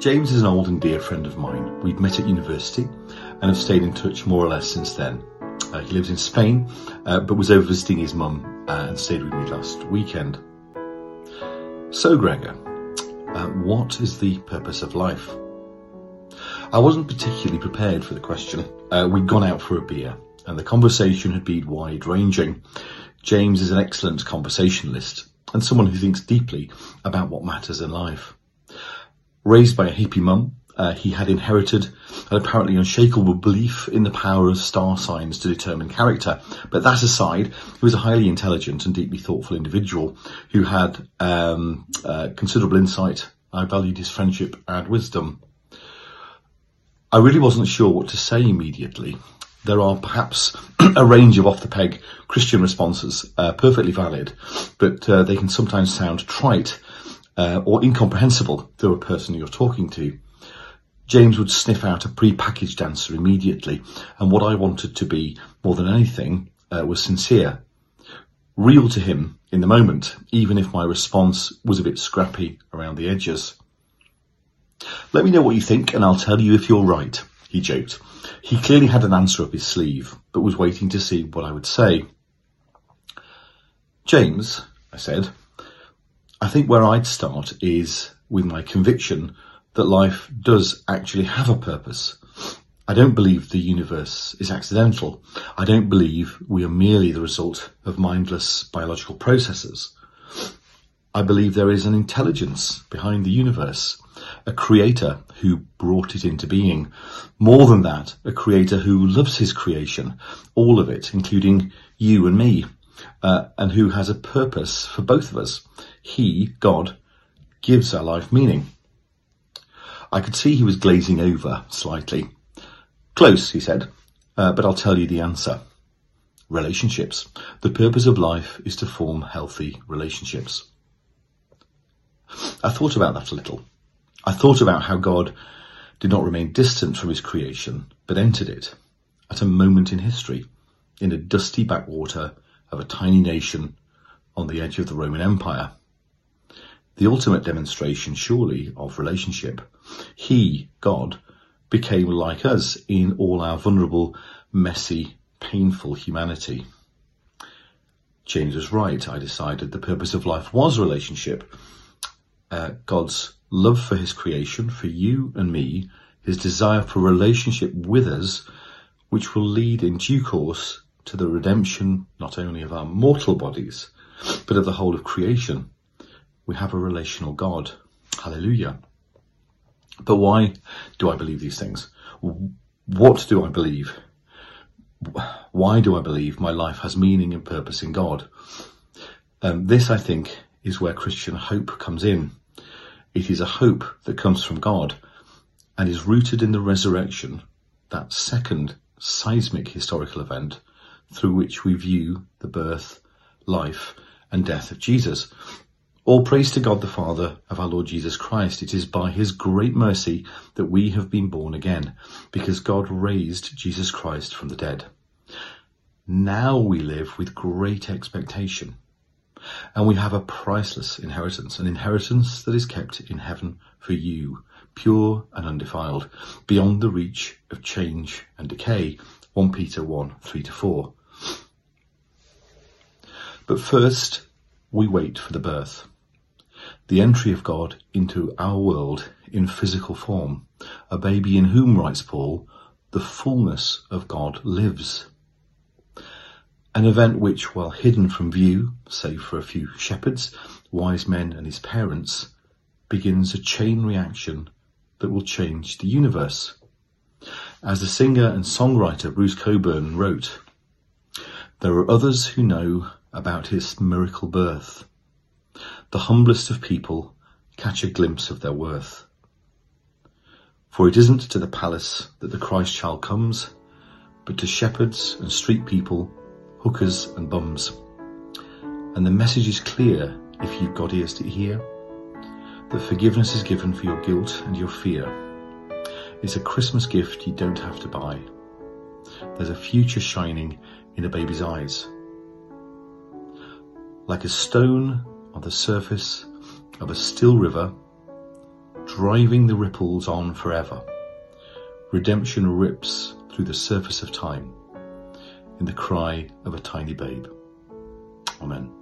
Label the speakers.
Speaker 1: James is an old and dear friend of mine. We'd met at university and have stayed in touch more or less since then. Uh, he lives in Spain, uh, but was over visiting his mum uh, and stayed with me last weekend. So, Gregor, uh, what is the purpose of life? I wasn't particularly prepared for the question. Uh, we'd gone out for a beer, and the conversation had been wide ranging. James is an excellent conversationalist and someone who thinks deeply about what matters in life. Raised by a hippie mum, uh, he had inherited an apparently unshakable belief in the power of star signs to determine character. But that aside, he was a highly intelligent and deeply thoughtful individual who had um, uh, considerable insight. I valued his friendship and wisdom. I really wasn't sure what to say immediately. There are perhaps a range of off the peg Christian responses, uh, perfectly valid, but uh, they can sometimes sound trite uh, or incomprehensible to a person you're talking to. James would sniff out a pre-packaged answer immediately, and what I wanted to be more than anything uh, was sincere, real to him in the moment, even if my response was a bit scrappy around the edges. Let me know what you think, and I'll tell you if you're right, he joked. He clearly had an answer up his sleeve, but was waiting to see what I would say. James, I said, I think where I'd start is with my conviction that life does actually have a purpose. I don't believe the universe is accidental. I don't believe we are merely the result of mindless biological processes. I believe there is an intelligence behind the universe, a creator who brought it into being. More than that, a creator who loves his creation, all of it, including you and me, uh, and who has a purpose for both of us. He, God, gives our life meaning. I could see he was glazing over slightly. Close, he said, uh, but I'll tell you the answer. Relationships. The purpose of life is to form healthy relationships. I thought about that a little. I thought about how God did not remain distant from his creation, but entered it at a moment in history, in a dusty backwater of a tiny nation on the edge of the Roman Empire the ultimate demonstration, surely, of relationship. He, God, became like us in all our vulnerable, messy, painful humanity. James was right. I decided the purpose of life was relationship. Uh, God's love for his creation, for you and me, his desire for relationship with us, which will lead in due course to the redemption not only of our mortal bodies, but of the whole of creation we have a relational God. Hallelujah. But why do I believe these things? What do I believe? Why do I believe my life has meaning and purpose in God? Um, this, I think, is where Christian hope comes in. It is a hope that comes from God and is rooted in the resurrection, that second seismic historical event through which we view the birth, life, and death of Jesus. All praise to God the Father of our Lord Jesus Christ. It is by his great mercy that we have been born again, because God raised Jesus Christ from the dead. Now we live with great expectation, and we have a priceless inheritance, an inheritance that is kept in heaven for you, pure and undefiled, beyond the reach of change and decay. 1 Peter 1, 3 to 4. But first, we wait for the birth the entry of God into our world in physical form, a baby in whom, writes Paul, the fullness of God lives. An event which, while hidden from view, save for a few shepherds, wise men and his parents, begins a chain reaction that will change the universe. As the singer and songwriter Bruce Cockburn wrote, there are others who know about his miracle birth the humblest of people catch a glimpse of their worth. For it isn't to the palace that the Christ child comes, but to shepherds and street people, hookers and bums. And the message is clear if you've got ears to hear, that forgiveness is given for your guilt and your fear. It's a Christmas gift you don't have to buy. There's a future shining in a baby's eyes. Like a stone on the surface of a still river, driving the ripples on forever. Redemption rips through the surface of time in the cry of a tiny babe. Amen.